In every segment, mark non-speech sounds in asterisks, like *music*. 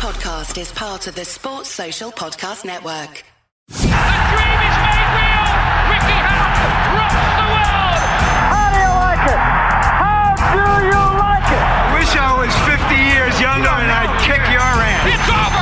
podcast is part of the Sports Social Podcast Network. The dream is made real. Ricky Hatton rocks the world. How do you like it? How do you like it? Wish I was 50 years younger and I'd kick your ass. It's over.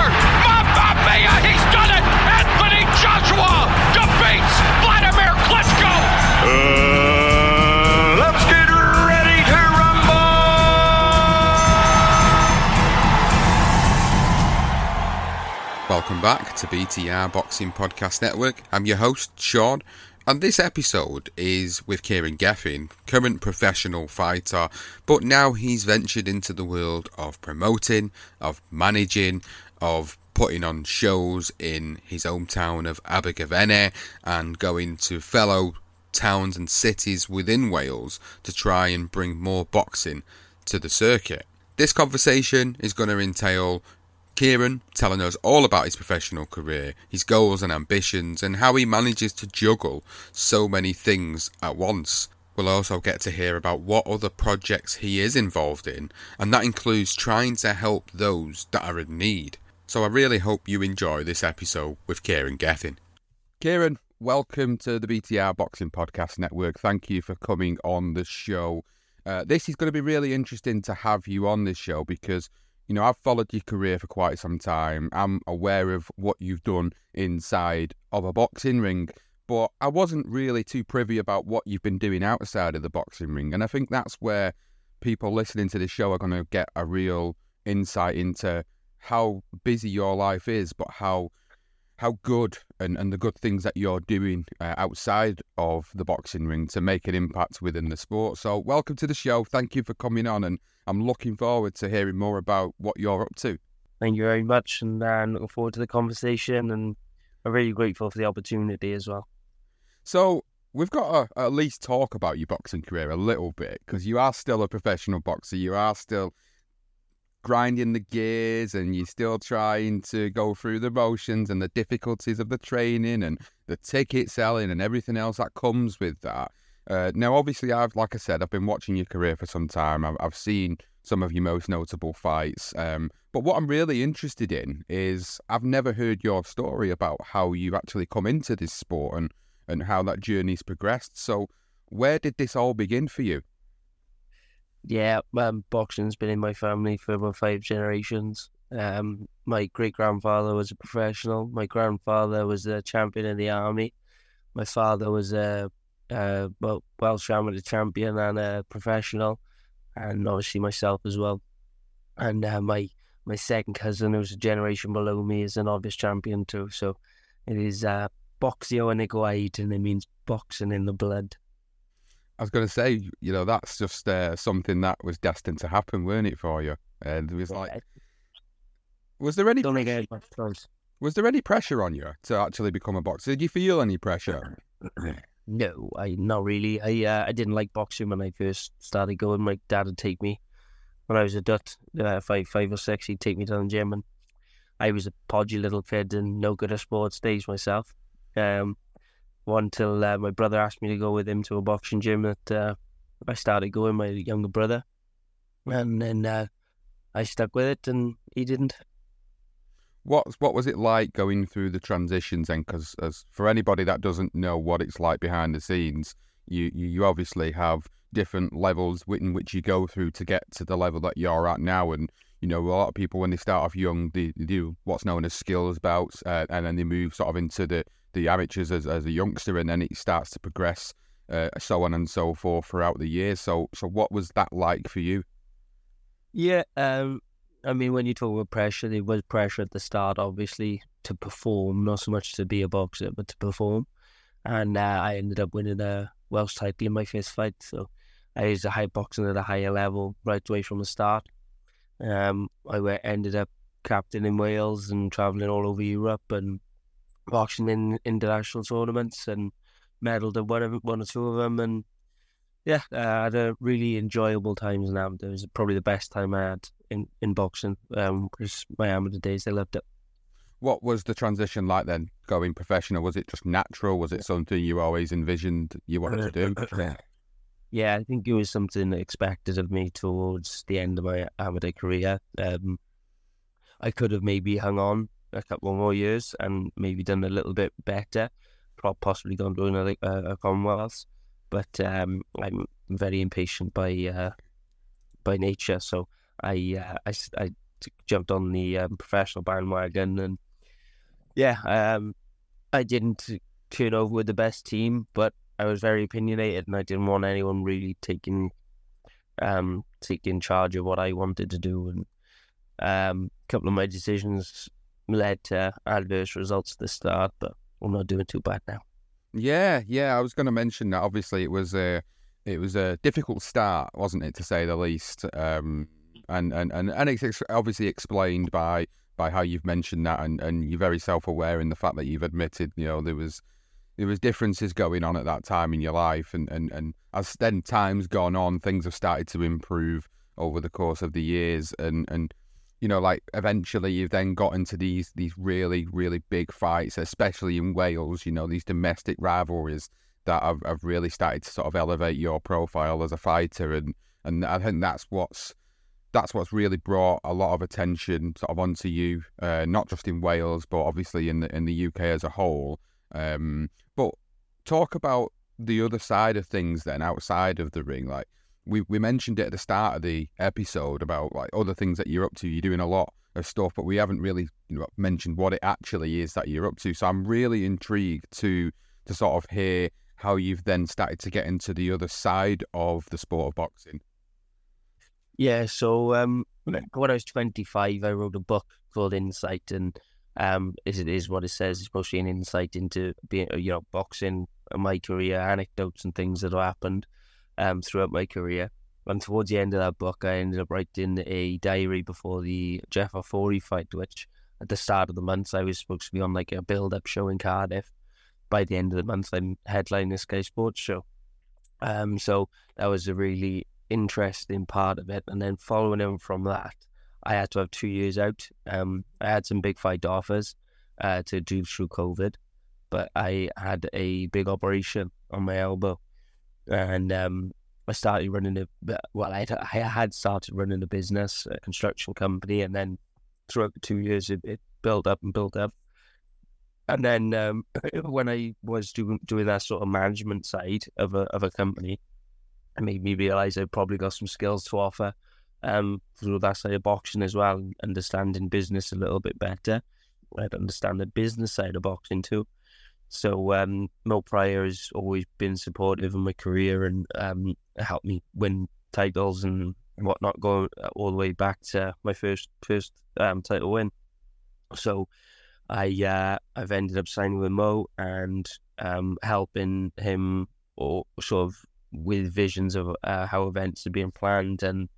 Welcome back to BTR Boxing Podcast Network. I'm your host, Sean, and this episode is with Kieran Gething, current professional fighter, but now he's ventured into the world of promoting, of managing, of putting on shows in his hometown of Abergavenny and going to fellow towns and cities within Wales to try and bring more boxing to the circuit. This conversation is going to entail Kieran telling us all about his professional career, his goals and ambitions, and how he manages to juggle so many things at once. We'll also get to hear about what other projects he is involved in, and that includes trying to help those that are in need. So I really hope you enjoy this episode with Kieran Gething. Kieran, welcome to the BTR Boxing Podcast Network. Thank you for coming on the show. Uh, this is going to be really interesting to have you on this show because you know, I've followed your career for quite some time. I'm aware of what you've done inside of a boxing ring, but I wasn't really too privy about what you've been doing outside of the boxing ring. And I think that's where people listening to this show are going to get a real insight into how busy your life is, but how how good and, and the good things that you're doing uh, outside of the boxing ring to make an impact within the sport. So, welcome to the show. Thank you for coming on, and I'm looking forward to hearing more about what you're up to. Thank you very much, and uh, I'm looking forward to the conversation, and I'm really grateful for the opportunity as well. So, we've got to at least talk about your boxing career a little bit because you are still a professional boxer. You are still grinding the gears and you're still trying to go through the motions and the difficulties of the training and the ticket selling and everything else that comes with that. Uh, now, obviously, I've like I said, I've been watching your career for some time. I've, I've seen some of your most notable fights. Um, but what I'm really interested in is I've never heard your story about how you actually come into this sport and and how that journey's progressed. So, where did this all begin for you? Yeah, um, boxing's been in my family for about five generations. Um, my great grandfather was a professional. My grandfather was a champion in the army. My father was a, a well, Welsh amateur champion and a professional, and obviously myself as well. And uh, my my second cousin, who's a generation below me, is an obvious champion too. So it is uh, boxio and iguaid, and it means boxing in the blood. I was going to say, you know, that's just uh, something that was destined to happen, weren't it, for you? And it was like, was there any Don't I had much choice. was there any pressure on you to actually become a boxer? Did you feel any pressure? *clears throat* No, I not really. I uh, I didn't like boxing when I first started going. My dad would take me when I was a dut, uh, five five or six. He'd take me to the gym, and I was a podgy little kid and no good at sports days myself. Um, one till uh, my brother asked me to go with him to a boxing gym that uh, I started going. My younger brother, and then uh, I stuck with it, and he didn't. What what was it like going through the transitions then? Because for anybody that doesn't know what it's like behind the scenes, you you, you obviously have different levels in which you go through to get to the level that you're at now. And you know, a lot of people when they start off young, they, they do what's known as skills bouts, uh, and then they move sort of into the the amateurs as, as a youngster, and then it starts to progress, uh, so on and so forth throughout the years. So so what was that like for you? Yeah, um, I mean, when you talk about pressure, there was pressure at the start, obviously, to perform, not so much to be a boxer, but to perform. And uh, I ended up winning a Welsh title in my first fight. So I was a high boxing at a higher level right away from the start. Um, I wa- ended up captain in Wales and travelling all over Europe and boxing in international tournaments and medalled at one, of, one or two of them. And yeah, uh, I had a really enjoyable time in amateur. It was probably the best time I had in, in boxing because my amateur days, I loved it. What was the transition like then, going professional? Was it just natural? Was it something you always envisioned you wanted to do? *coughs* Yeah, I think it was something expected of me towards the end of my amateur career. Um, I could have maybe hung on a couple more years and maybe done a little bit better, possibly gone to another uh, Commonwealth. But um, I'm very impatient by uh, by nature, so I uh, I, I jumped on the um, professional bandwagon, and yeah, um, I didn't turn over with the best team, but I was very opinionated, and I didn't want anyone really taking um, taking charge of what I wanted to do, and um, a couple of my decisions led to adverse results at the start, but I'm not doing too bad now. Yeah, yeah, I was going to mention that. Obviously, it was a it was a difficult start, wasn't it, to say the least? Um, and and and and it's obviously explained by by how you've mentioned that, and and you're very self aware in the fact that you've admitted, you know, there was there was differences going on at that time in your life, and and and as then time's gone on, things have started to improve over the course of the years, and and you know, like eventually you've then got into these these really really big fights, especially in Wales. You know, these domestic rivalries that have, have really started to sort of elevate your profile as a fighter, and and I think that's what's that's what's really brought a lot of attention sort of onto you, uh, not just in Wales, but obviously in the in the UK as a whole. Um, but talk about the other side of things then outside of the ring, like we we mentioned it at the start of the episode about like other things that you're up to. You're doing a lot of stuff, but we haven't really you know, mentioned what it actually is that you're up to. So I'm really intrigued to to sort of hear how you've then started to get into the other side of the sport of boxing. Yeah, so um, when I was 25, I wrote a book called Insight, and um, it is what it says, it's mostly an insight into being, you know, boxing, my career, anecdotes and things that have happened um, throughout my career. And towards the end of that book, I ended up writing a diary before the Jeff Ofori fight, which at the start of the month I was supposed to be on like a build-up show in Cardiff. By the end of the month, I'm headlining Sky Sports show. Um, so that was a really interesting part of it. And then following on from that, I had to have two years out. Um, I had some big fight offers uh, to do through COVID, but I had a big operation on my elbow, and um, I started running a well. I I had started running a business, a construction company, and then throughout the two years, it, it built up and built up. And then um, *clears throat* when I was doing doing that sort of management side of a of a company, made me realize I probably got some skills to offer um, through that side of boxing as well, understanding business a little bit better. I'd understand the business side of boxing too. So um, Mo Pryor has always been supportive of my career and um, helped me win titles and whatnot, going all the way back to my first first um, title win. So I uh, I've ended up signing with Mo and um, helping him or sort of with visions of uh, how events are being planned and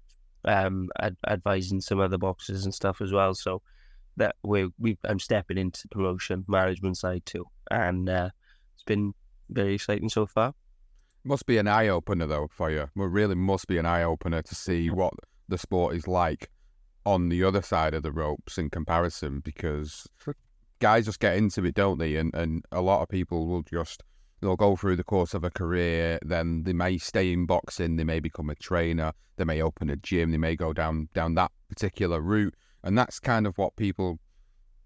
um, ad- advising some other boxes and stuff as well. So that we we I'm stepping into promotion management side too, and uh, it's been very exciting so far. Must be an eye opener though for you. It really must be an eye opener to see what the sport is like on the other side of the ropes in comparison, because guys just get into it, don't they? And and a lot of people will just they'll go through the course of a career, then they may stay in boxing, they may become a trainer, they may open a gym, they may go down down that particular route. And that's kind of what people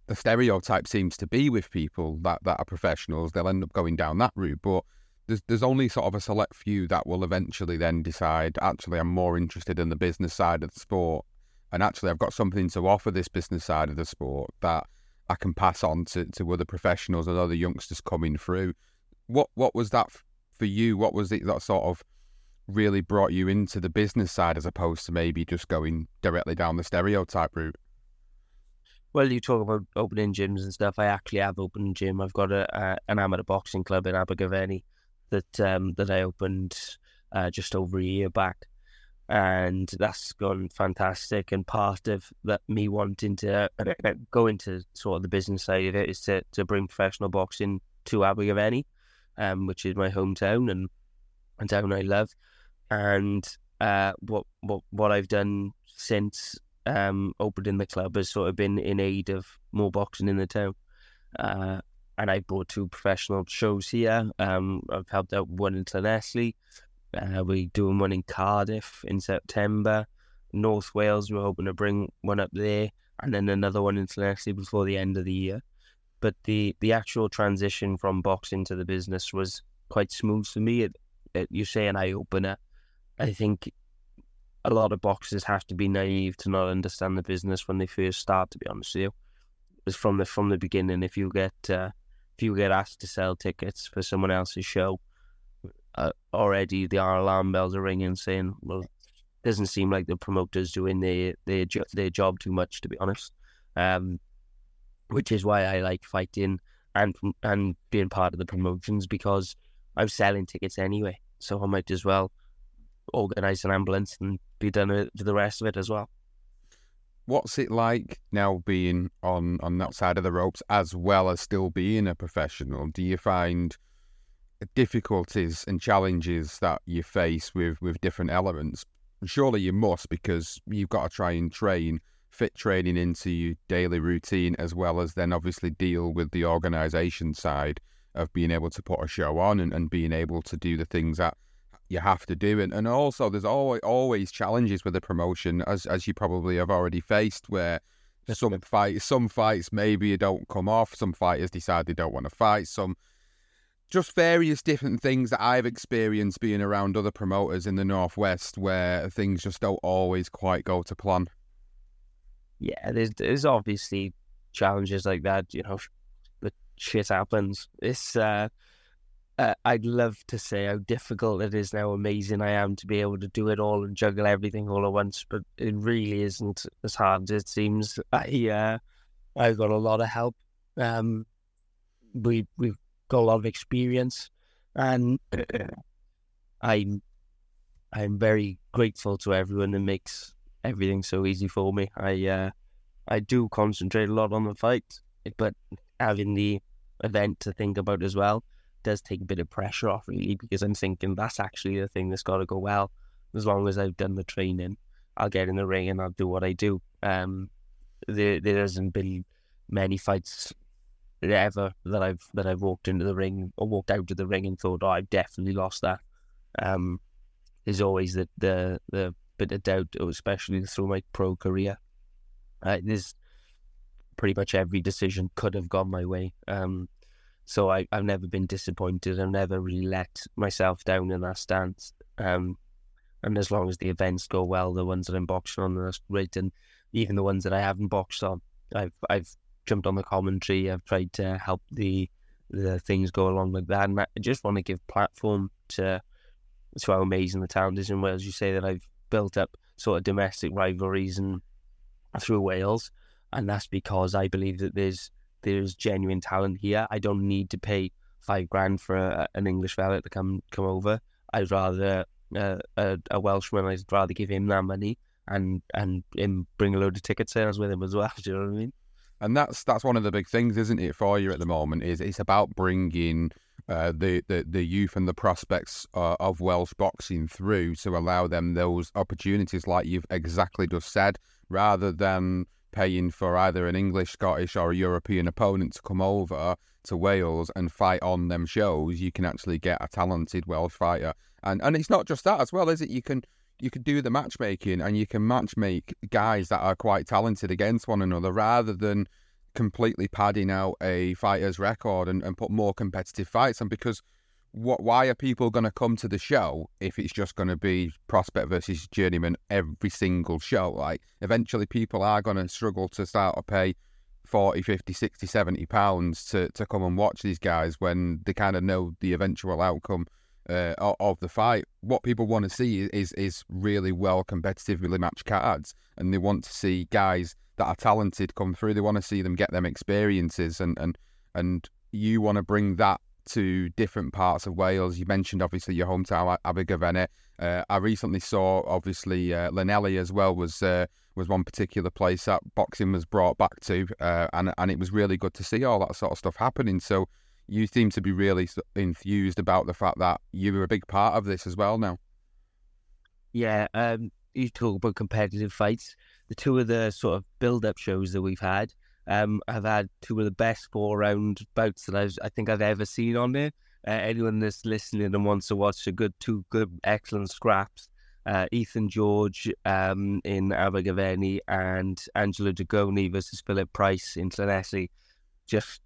the stereotype seems to be with people that, that are professionals, they'll end up going down that route. But there's there's only sort of a select few that will eventually then decide, actually I'm more interested in the business side of the sport and actually I've got something to offer this business side of the sport that I can pass on to, to other professionals and other youngsters coming through what what was that for you? What was it that sort of really brought you into the business side as opposed to maybe just going directly down the stereotype route? Well, you talk about opening gyms and stuff. I actually have opened a gym. I've got a, a an amateur boxing club in Abergavenny that um, that I opened uh, just over a year back, and that's gone fantastic. And part of that me wanting to *coughs* go into sort of the business side of it is to to bring professional boxing to Abergavenny um, which is my hometown and a town I love. And uh, what what what I've done since um, opening the club has sort of been in aid of more boxing in the town. Uh, and I brought two professional shows here. Um, I've helped out one in Llanelli. Uh, we're doing one in Cardiff in September. North Wales, we're hoping to bring one up there. and then another one in internationally before the end of the year. But the the actual transition from boxing to the business was quite smooth for me. It, it, you say an eye opener. I think a lot of boxers have to be naive to not understand the business when they first start. To be honest with you, it's from the from the beginning. If you get uh, if you get asked to sell tickets for someone else's show, uh, already the alarm bells are ringing, saying, "Well, it doesn't seem like the promoters doing their their their job too much." To be honest, um, which is why I like fighting and and being part of the promotions because I'm selling tickets anyway, so I might as well organise an ambulance and be done with the rest of it as well. What's it like now being on on that side of the ropes as well as still being a professional? Do you find difficulties and challenges that you face with with different elements? Surely you must because you've got to try and train fit training into your daily routine as well as then obviously deal with the organisation side of being able to put a show on and, and being able to do the things that you have to do it. And also, there's always always challenges with the promotion, as as you probably have already faced, where some fights some fights maybe you don't come off, some fighters decide they don't want to fight, some just various different things that I've experienced being around other promoters in the northwest, where things just don't always quite go to plan. Yeah, there's there's obviously challenges like that. You know, the shit happens. It's uh, uh, I'd love to say how difficult it is, how amazing I am to be able to do it all and juggle everything all at once, but it really isn't as hard as it seems. I uh, I've got a lot of help. Um, we we've got a lot of experience, and *clears throat* I'm I'm very grateful to everyone that makes everything so easy for me. I uh, I do concentrate a lot on the fight, but having the event to think about as well does take a bit of pressure off, really, because I'm thinking that's actually the thing that's got to go well. As long as I've done the training, I'll get in the ring and I'll do what I do. Um, there, there hasn't been many fights ever that I've that I've walked into the ring or walked out of the ring and thought, oh, I've definitely lost that. Um, there's always the the the bit of doubt, especially through my pro career. Uh, pretty much every decision could have gone my way. Um, so I, I've never been disappointed. I've never really let myself down in that stance. Um, and as long as the events go well, the ones that I'm boxing on, that's great. And even the ones that I haven't boxed on, I've I've jumped on the commentary. I've tried to help the the things go along like that. And I just want to give platform to to how amazing the town is in Wales. You say that I've built up sort of domestic rivalries and through Wales, and that's because I believe that there's there's genuine talent here. I don't need to pay five grand for a, an English fella to come come over. I'd rather uh, a, a Welshman. I'd rather give him that money and and him bring a load of ticket sales with him as well. *laughs* Do you know what I mean? And that's that's one of the big things, isn't it, for you at the moment? Is it's about bringing uh, the, the the youth and the prospects uh, of Welsh boxing through to allow them those opportunities, like you've exactly just said, rather than paying for either an English, Scottish, or a European opponent to come over to Wales and fight on them shows, you can actually get a talented Welsh fighter. And and it's not just that as well, is it? You can you could do the matchmaking and you can matchmake guys that are quite talented against one another rather than completely padding out a fighter's record and, and put more competitive fights on because what why are people going to come to the show if it's just going to be prospect versus journeyman every single show? Like eventually people are going to struggle to start to pay 40 50 60 70 pounds to, to come and watch these guys when they kind of know the eventual outcome uh, of the fight what people want to see is is really well competitively matched cards and they want to see guys that are talented come through they want to see them get them experiences and and and you want to bring that to different parts of Wales. You mentioned obviously your hometown, Abergavenny. Uh, I recently saw obviously uh, Llanelli as well was uh, was one particular place that boxing was brought back to, uh, and and it was really good to see all that sort of stuff happening. So you seem to be really enthused about the fact that you were a big part of this as well now. Yeah, um, you talk about competitive fights. The two of the sort of build-up shows that we've had, um, I've had two of the best four round bouts that I've, I think I've ever seen on there. Uh, anyone that's listening and wants to watch a good two good excellent scraps, uh, Ethan George um, in Abergavenny and Angelo Dragoni versus Philip Price in Llanelli. Just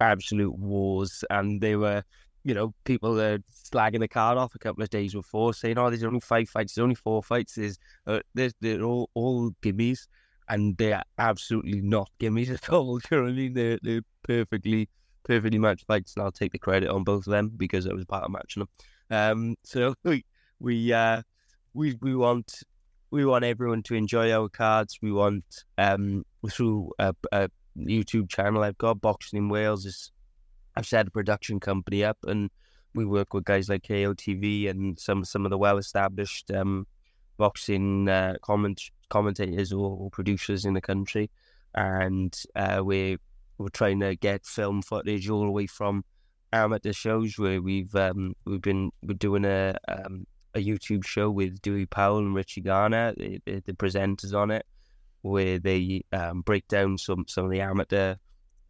absolute wars. And they were, you know, people are slagging the card off a couple of days before, saying, oh, there's only five fights, there's only four fights, there's, uh, there's, they're all, all gimmies. And they're absolutely not gimmies *laughs* at all. You know what I mean? They're, they're perfectly, perfectly matched fights. And I'll take the credit on both of them because I was part of matching them. Um, so *laughs* we, we, uh, we, we want, we want everyone to enjoy our cards. We want, um, through a, a YouTube channel I've got, Boxing in Wales, is I've set a production company up and we work with guys like KOTV and some some of the well established um, boxing uh, comment commentators or, or, producers in the country, and uh, we're we're trying to get film footage all the way from amateur shows where we've um, we've been we're doing a um, a YouTube show with Dewey Powell and Richie Garner, the, the presenters on it, where they um, break down some some of the amateur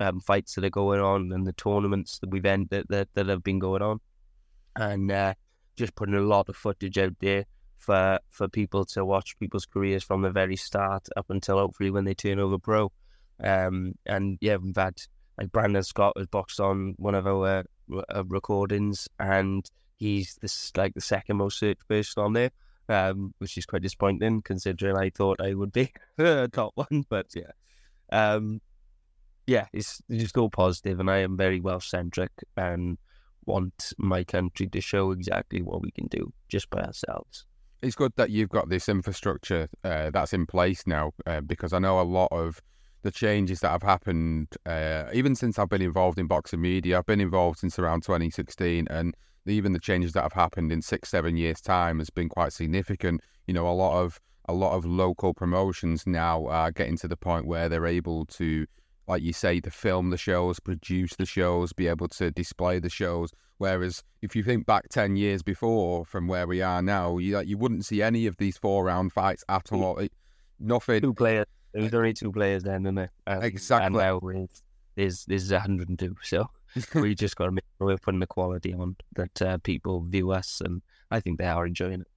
um, fights that are going on and the tournaments that we've entered that, that have been going on, and uh, just putting a lot of footage out there for for people to watch people's careers from the very start up until hopefully when they turn over pro. Um, and yeah, we've had like Brandon Scott has boxed on one of our uh, recordings, and he's this like the second most searched person on there um, which is quite disappointing considering I thought I would be *laughs* a top one. But yeah, um, yeah, it's just all positive, and I am very Welsh centric and want my country to show exactly what we can do just by ourselves. It's good that you've got this infrastructure uh, that's in place now, uh, because I know a lot of the changes that have happened, uh, even since I've been involved in boxing media. I've been involved since around 2016, and even the changes that have happened in six, seven years' time has been quite significant. You know, a lot of a lot of local promotions now are getting to the point where they're able to, like you say, to film the shows, produce the shows, be able to display the shows. Whereas if you think back ten years before from where we are now, you you wouldn't see any of these four round fights at all. It, nothing. Two players. There was only two players then, isn't it? And, exactly. And now there's there's 102. So *laughs* we just got to make sure we're putting the quality on that uh, people view us, and I think they are enjoying it.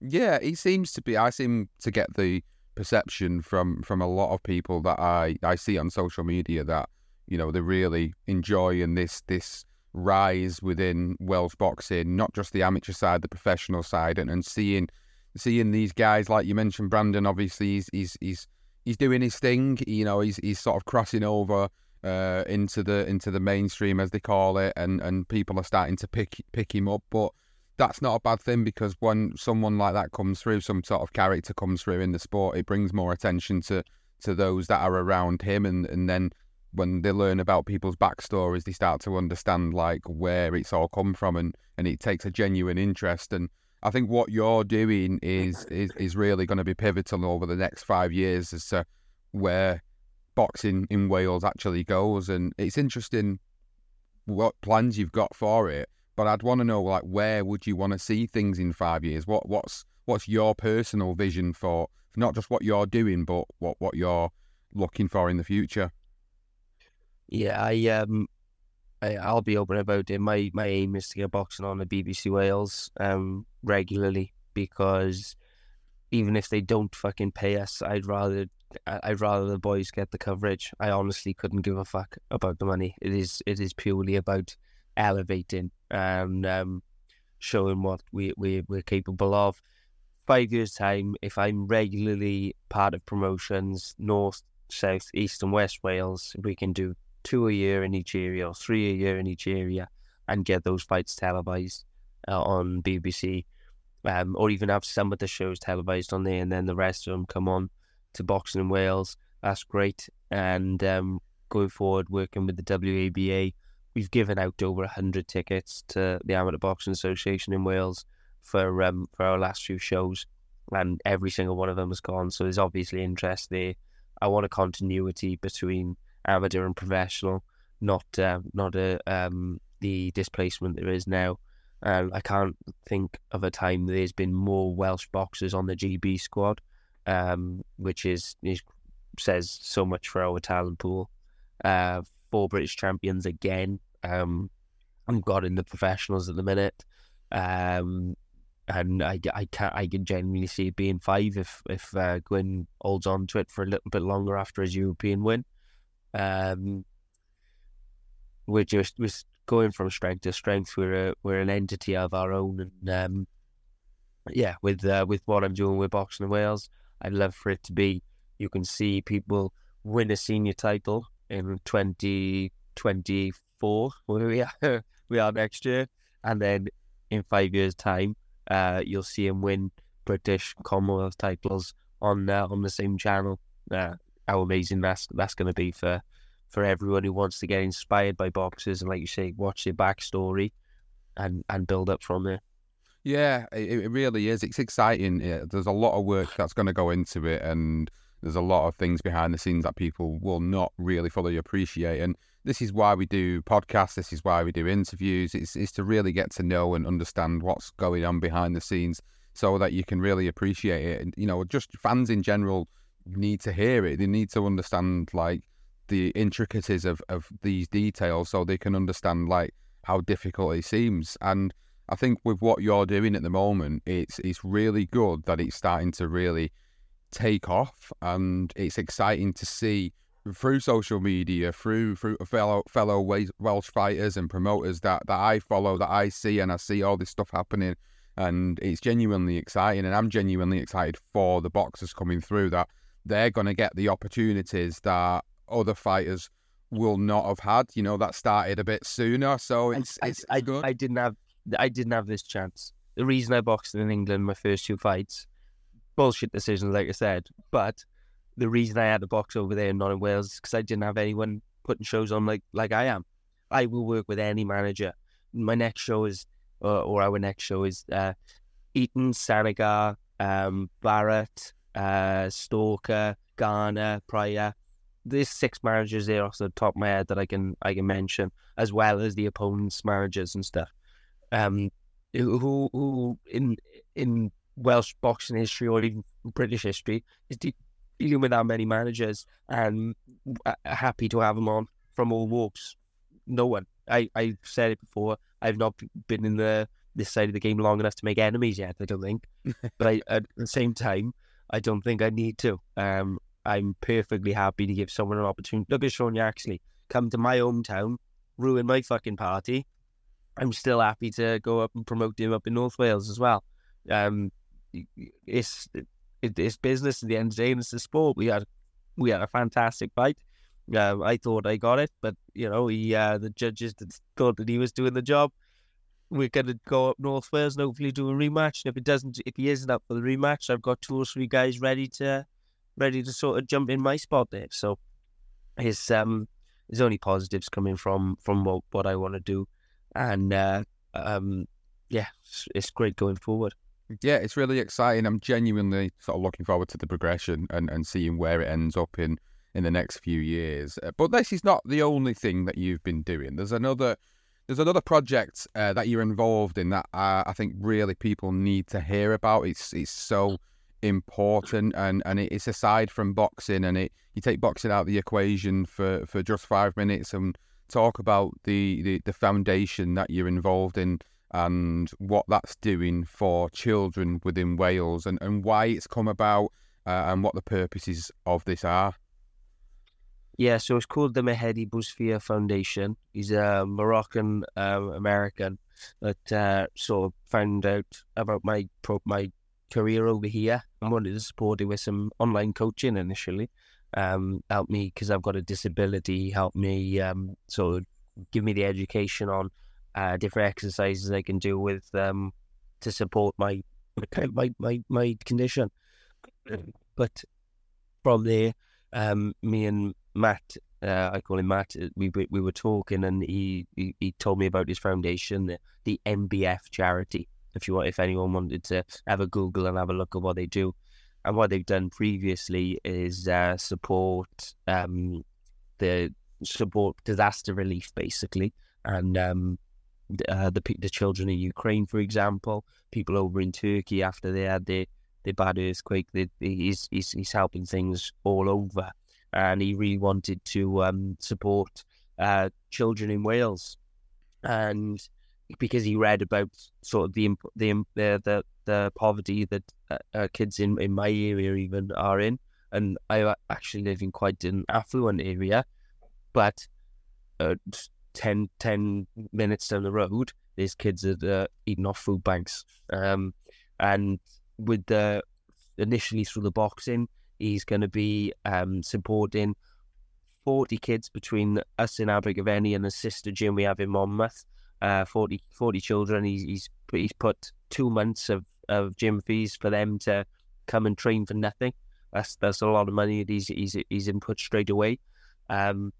Yeah, he seems to be. I seem to get the perception from from a lot of people that I I see on social media that you know they're really enjoying this this rise within Welsh boxing, not just the amateur side, the professional side, and, and seeing seeing these guys like you mentioned, Brandon. Obviously, he's he's he's he's doing his thing. You know, he's he's sort of crossing over uh, into the into the mainstream as they call it, and, and people are starting to pick pick him up. But that's not a bad thing because when someone like that comes through, some sort of character comes through in the sport, it brings more attention to to those that are around him, and and then when they learn about people's backstories, they start to understand like where it's all come from, and and it takes a genuine interest. And I think what you're doing is is, is really going to be pivotal over the next five years as to where boxing in Wales actually goes. And it's interesting what plans you've got for it. But I'd want to know, like, where would you want to see things in five years? What what's what's your personal vision for not just what you're doing, but what what you're looking for in the future? Yeah, I um, I, I'll be open about it. My my aim is to get boxing on the BBC Wales um regularly because even if they don't fucking pay us, I'd rather I'd rather the boys get the coverage. I honestly couldn't give a fuck about the money. It is it is purely about elevating and um, showing what we, we we're capable of. Five years time, if I'm regularly part of promotions, north, south, east, and west Wales, we can do two a year in each area or three a year in each area, and get those fights televised uh, on BBC, um, or even have some of the shows televised on there, and then the rest of them come on to boxing in Wales. That's great. And um, going forward, working with the WABA, we've given out over 100 tickets to the Amateur Boxing Association in Wales for um, for our last few shows, and every single one of them has gone. So there's obviously interest there. I want a continuity between amateur and professional, not uh, not a um, the displacement there is now. I can't think of a time there's been more Welsh boxers on the GB squad um, which is, is, says so much for our talent pool. Uh, four British champions again. Um, I'm got in the professionals at the minute. Um, and I, I can I can genuinely see it being five if if uh, Gwyn holds on to it for a little bit longer after his European win. Um, we're just we're going from strength to strength. We're a, we're an entity of our own, and um, yeah, with uh, with what I'm doing with boxing in Wales, I'd love for it to be. You can see people win a senior title in 2024, where we are *laughs* we are next year, and then in five years' time, uh, you'll see him win British Commonwealth titles on uh, on the same channel. Uh, how amazing that's that's going to be for for everyone who wants to get inspired by boxers and, like you say, watch their backstory and and build up from there. Yeah, it, it really is. It's exciting. there's a lot of work that's going to go into it, and there's a lot of things behind the scenes that people will not really fully appreciate. And this is why we do podcasts. This is why we do interviews. It's, it's to really get to know and understand what's going on behind the scenes so that you can really appreciate it. And, you know, just fans in general need to hear it. They need to understand, like, the intricacies of, of these details so they can understand, like, how difficult it seems. And I think with what you're doing at the moment, it's it's really good that it's starting to really take off, and it's exciting to see through social media, through through fellow fellow Welsh fighters and promoters that that I follow, that I see, and I see all this stuff happening, and it's genuinely exciting, and I'm genuinely excited for the boxers coming through that they're going to get the opportunities that other fighters will not have had. You know, that started a bit sooner, so it's I, it's, I, good. I didn't have I didn't have this chance. The reason I boxed in England my first two fights, bullshit decisions, like I said, but the reason I had to box over there and not in Wales is because I didn't have anyone putting shows on like like I am. I will work with any manager. My next show is, uh, or our next show is uh, Eaton, Sanigar, um, Barrett, uh, Stalker, Garner, Pryor. There's six managers there off the top of my head that I can I can mention, as well as the opponents' managers and stuff um, who who in in Welsh boxing history or even British history is de- dealing with that many managers and uh, happy to have them on from all walks. No one. I I said it before. I've not been in the this side of the game long enough to make enemies yet. I don't think, *laughs* but I, at the same time, I don't think I need to. Um, I'm perfectly happy to give someone an opportunity. Look at Sean Yaxley. Come to my hometown, ruin my fucking party, I'm still happy to go up and promote him up in North Wales as well. Um, it's it, it's business at the end of the day, and it's a sport. We had we had a fantastic fight. Um, I thought I got it, but you know, he uh, the judges thought that he was doing the job. We're gonna go up North Wales and hopefully do a rematch. And if it doesn't, if he isn't up for the rematch, I've got two or three guys ready to ready to sort of jump in my spot there. So, his um, there's only positives coming from from what, what I want to do and uh, um, yeah, it's, it's great going forward. Yeah, it's really exciting. I'm genuinely sort of looking forward to the progression and, and seeing where it ends up in in the next few years. Uh, but this is not the only thing that you've been doing. There's another there's another project uh, that you're involved in that uh, I think really people need to hear about. It's it's so important and and it's aside from boxing and it you take boxing out of the equation for for just five minutes and talk about the, the, the foundation that you're involved in and what that's doing for children within Wales and, and why it's come about uh, and what the purposes of this are. Yeah, so it's called the Mehedi Bousfia Foundation. He's a Moroccan um, American that uh, sort of found out about my pro- my career over here and wanted to support it with some online coaching initially um, helped me because I've got a disability. Helped me um, sort of give me the education on uh, different exercises I can do with um, to support my my my my condition. *clears throat* But from there, um, me and Matt, uh, I call him Matt. Uh, we we were talking, and he, he, he told me about his foundation, the, the MBF charity. If you want, if anyone wanted to have a Google and have a look at what they do, and what they've done previously is uh, support um, the support disaster relief, basically, and um, uh, the the children in Ukraine, for example, people over in Turkey after they had the the bad earthquake. He's, he's he's helping things all over, and he really wanted to um, support uh, children in Wales, and because he read about sort of the the the, the the poverty that uh, uh, kids in, in my area even are in. And I actually live in quite an affluent area, but uh, 10, 10 minutes down the road, there's kids that are eating off food banks. Um, and with the initially through the boxing, he's going to be um, supporting 40 kids between us in Abergavenny and the sister gym we have in Monmouth. Uh, 40, 40 children. He's, he's he's put two months of, of gym fees for them to come and train for nothing. That's that's a lot of money that he's he's, he's input straight away. Um,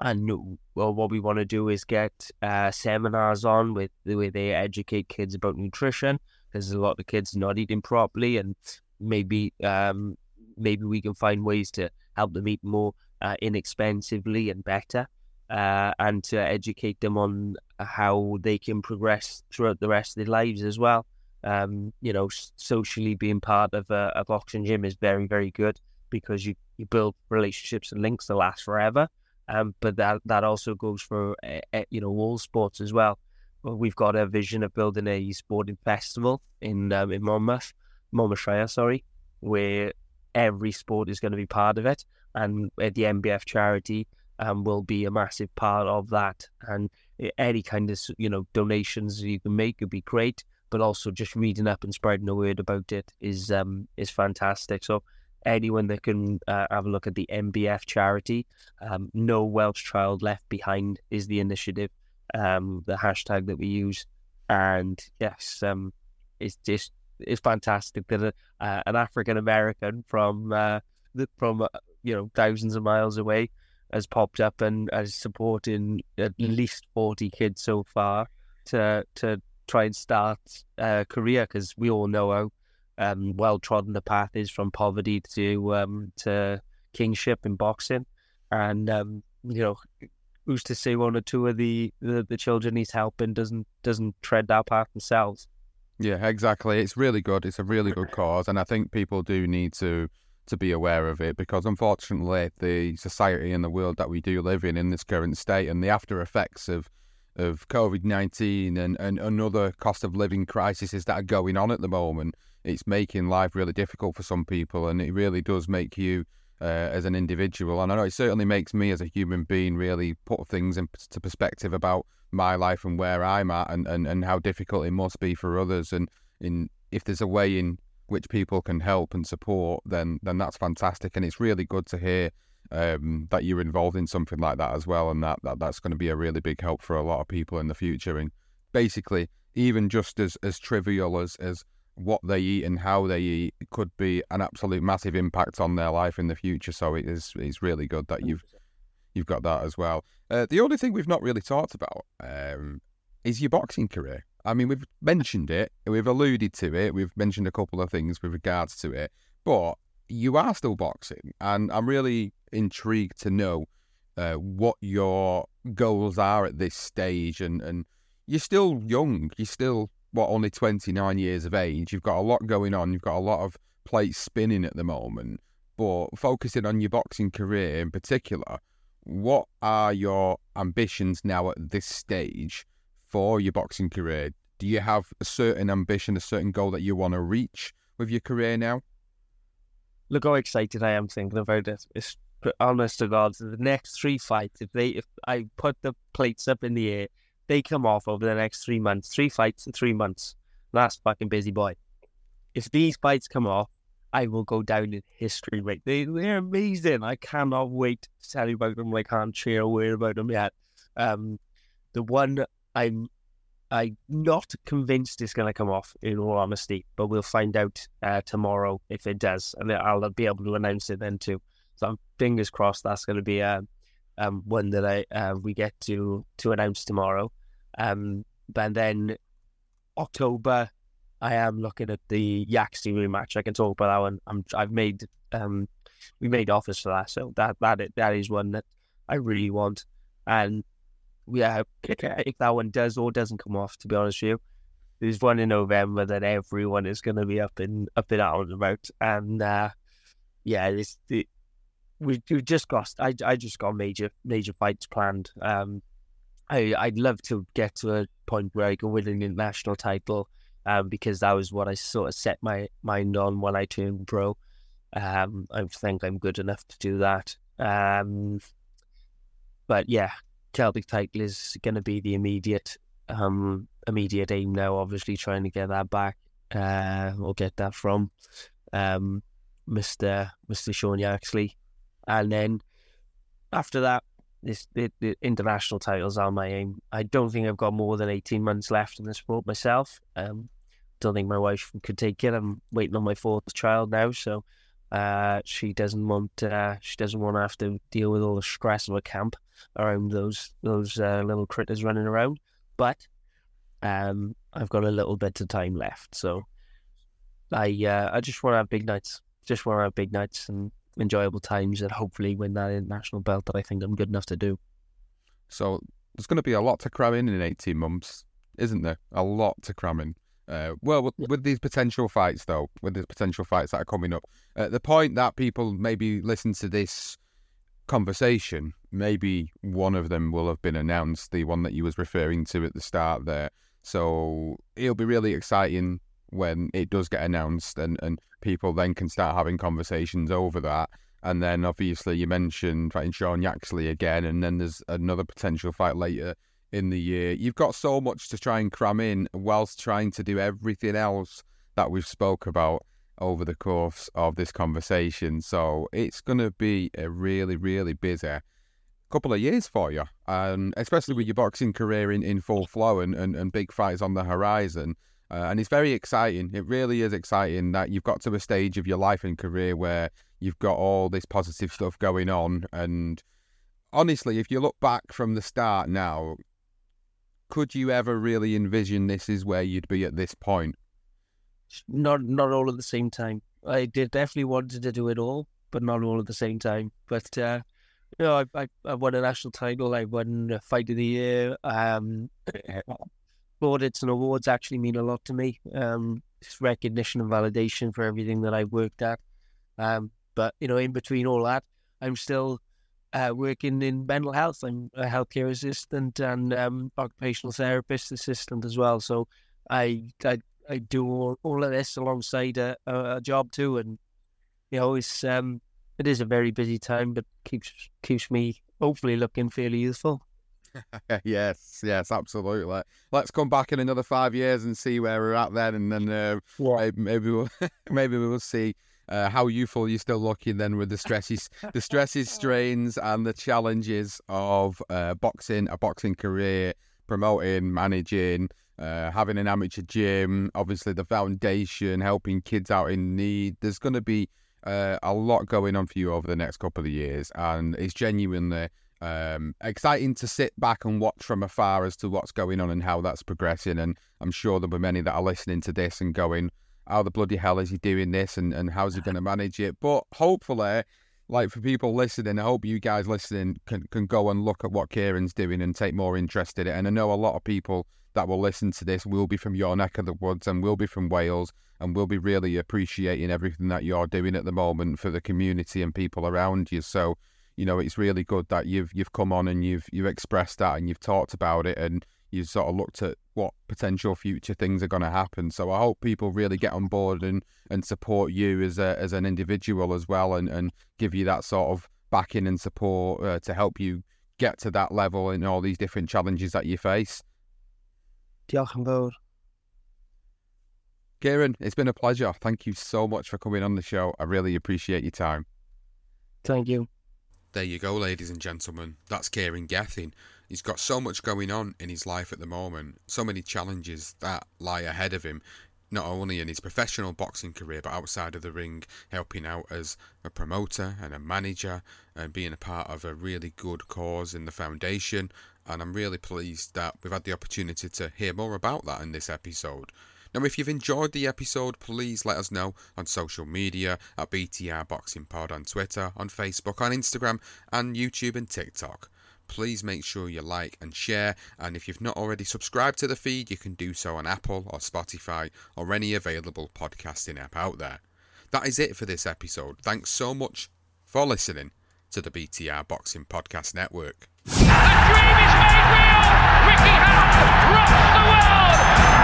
and well, what we want to do is get uh, seminars on with the way they educate kids about nutrition. because a lot of kids not eating properly, and maybe um, maybe we can find ways to help them eat more uh, inexpensively and better, uh, and to educate them on how they can progress throughout the rest of their lives as well. Um, you know, socially being part of a, a boxing gym is very, very good because you, you build relationships and links that last forever. Um, but that that also goes for uh, you know all sports as well. We've got a vision of building a sporting festival in um, in Monmouth, Monmouthshire, sorry, where every sport is going to be part of it, and the MBF charity um, will be a massive part of that. And any kind of you know donations you can make would be great, but also just reading up and spreading the word about it is um, is fantastic. So anyone that can uh, have a look at the MBF charity, um, No Welsh Child Left Behind is the initiative, um, the hashtag that we use, and yes, um, it's just it's fantastic that uh, an African American from uh, from uh, you know thousands of miles away has popped up and is supporting at least forty kids so far to to try and start a career because we all know how um, well trodden the path is from poverty to um, to kingship in boxing, and um, you know who's to say one or two of the, the, the children he's helping doesn't doesn't tread that path themselves. Yeah, exactly. It's really good. It's a really good cause, and I think people do need to to be aware of it because unfortunately, the society and the world that we do live in in this current state and the after effects of of COVID nineteen and, and, and other cost of living crises that are going on at the moment, it's making life really difficult for some people, and it really does make you uh, as an individual. And I know it certainly makes me as a human being really put things into perspective about my life and where I'm at and, and, and how difficult it must be for others. And in if there's a way in which people can help and support, then then that's fantastic. And it's really good to hear um, that you're involved in something like that as well, and that, that that's going to be a really big help for a lot of people in the future. And basically, even just as as trivial as as what they eat and how they eat could be an absolute massive impact on their life in the future. So it is it's really good that you've you've got that as well. Uh, the only thing we've not really talked about um, is your boxing career. I mean, we've mentioned it, we've alluded to it, we've mentioned a couple of things with regards to it, but you are still boxing, and I'm really intrigued to know uh, what your goals are at this stage. And, and you're still young, you're still what only 29 years of age. You've got a lot going on. You've got a lot of plates spinning at the moment. But focusing on your boxing career in particular, what are your ambitions now at this stage for your boxing career? Do you have a certain ambition, a certain goal that you want to reach with your career now? Look how excited I am thinking about it. It's honest to God, the next three fights, if they if I put the plates up in the air they come off over the next three months, three fights in three months. Last fucking busy boy. If these fights come off, I will go down in history, mate. They, they're amazing. I cannot wait to tell you about them. I can't share a word about them yet. Um, the one I'm I'm not convinced is going to come off, in all honesty, but we'll find out uh, tomorrow if it does, and I'll be able to announce it then too. So I'm fingers crossed that's going to be uh, um, one that I uh, we get to to announce tomorrow. Um, but then October, I am looking at the Yaxley rematch. I can talk about that one. I'm, I've made um, we made offers for that, so that that that is one that I really want. And yeah, *laughs* if that one does or doesn't come off, to be honest with you, there's one in November that everyone is going to be up in up in out about, and uh, yeah, it's we we just got I I just got major major fights planned. Um, I, I'd love to get to a point where I can win an international title. um, because that was what I sort of set my mind on when I turned pro. Um, I think I'm good enough to do that. Um, but yeah, Celtic title is going to be the immediate um, immediate aim now. Obviously, trying to get that back uh, or get that from um, Mister Mister Sean Yaxley, and then after that, this the, the, international titles are my aim. I don't think I've got more than eighteen months left in the sport myself. Um, don't think my wife could take it. I'm waiting on my fourth child now, so uh, she doesn't want uh, she doesn't want to have to deal with all the stress of a camp around those those uh, little critters running around. But um, I've got a little bit of time left, so I uh, I just want to have big nights. Just want to have big nights and enjoyable times, and hopefully win that international belt that I think I'm good enough to do. So there's going to be a lot to cram in in 18 months, isn't there? A lot to cram in. Uh, well, with, with, these potential fights, though, with these potential fights that are coming up, at uh, the point that people maybe listen to this conversation, maybe one of them will have been announced, the one that you was referring to at the start there. So it'll be really exciting when it does get announced and, and people then can start having conversations over that. And then obviously you mentioned fighting Sean Yaxley again, and then there's another potential fight later in the year. You've got so much to try and cram in whilst trying to do everything else that we've spoke about over the course of this conversation. So it's going to be a really, really busy couple of years for you, and especially with your boxing career in, in full flow and, and, and big fights on the horizon. Uh, and it's very exciting. It really is exciting that you've got to a stage of your life and career where you've got all this positive stuff going on. And honestly, if you look back from the start now, could you ever really envision this is where you'd be at this point? Not not all at the same time. I did definitely wanted to do it all, but not all at the same time. But uh, you know, I, I, I won a national title. I won a fight of the year. Um, audits and awards actually mean a lot to me. Um, it's recognition and validation for everything that I've worked at. Um, but you know, in between all that, I'm still uh, working in mental health. I'm a healthcare assistant and um, occupational therapist assistant as well. So I I, I do all, all of this alongside a, a, job too, and you know, it's um, it is a very busy time, but keeps keeps me hopefully looking fairly youthful. *laughs* yes, yes, absolutely. Let's come back in another five years and see where we're at then, and then uh, yeah. maybe we'll *laughs* maybe we will see uh, how youthful you're still looking then with the stresses, the stresses, strains, and the challenges of uh, boxing, a boxing career, promoting, managing, uh, having an amateur gym, obviously the foundation, helping kids out in need. There's going to be uh, a lot going on for you over the next couple of years, and it's genuinely um, exciting to sit back and watch from afar as to what's going on and how that's progressing. And I'm sure there'll be many that are listening to this and going, "How the bloody hell is he doing this? And and how's he going to manage it?" But hopefully. Like for people listening, I hope you guys listening can, can go and look at what Kieran's doing and take more interest in it. And I know a lot of people that will listen to this will be from your neck of the woods and will be from Wales and will be really appreciating everything that you're doing at the moment for the community and people around you. So, you know, it's really good that you've you've come on and you've you've expressed that and you've talked about it and you've sort of looked at what potential future things are going to happen. So I hope people really get on board and, and support you as a as an individual as well and, and give you that sort of backing and support uh, to help you get to that level in all these different challenges that you face. Diolch yn fawr. Kieran, it's been a pleasure. Thank you so much for coming on the show. I really appreciate your time. Thank you. There you go, ladies and gentlemen. That's Kieran Gething. He's got so much going on in his life at the moment, so many challenges that lie ahead of him, not only in his professional boxing career, but outside of the ring, helping out as a promoter and a manager and being a part of a really good cause in the foundation and I'm really pleased that we've had the opportunity to hear more about that in this episode. Now, if you've enjoyed the episode, please let us know on social media at BTR Boxing Pod on Twitter, on Facebook, on Instagram, and YouTube and TikTok. Please make sure you like and share, and if you've not already subscribed to the feed, you can do so on Apple or Spotify or any available podcasting app out there. That is it for this episode. Thanks so much for listening to the BTR Boxing Podcast Network. The dream is made real! Ricky Hatton rocks the world!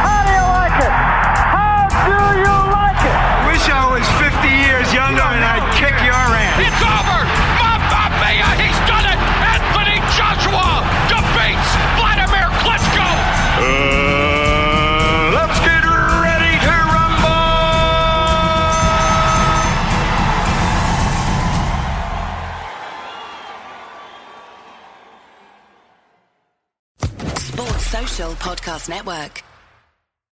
How do you like it? How do you like it? I wish I was 50 years younger and I'd kick your ass. It's over! Mamma Mia! He's done it! Podcast Network.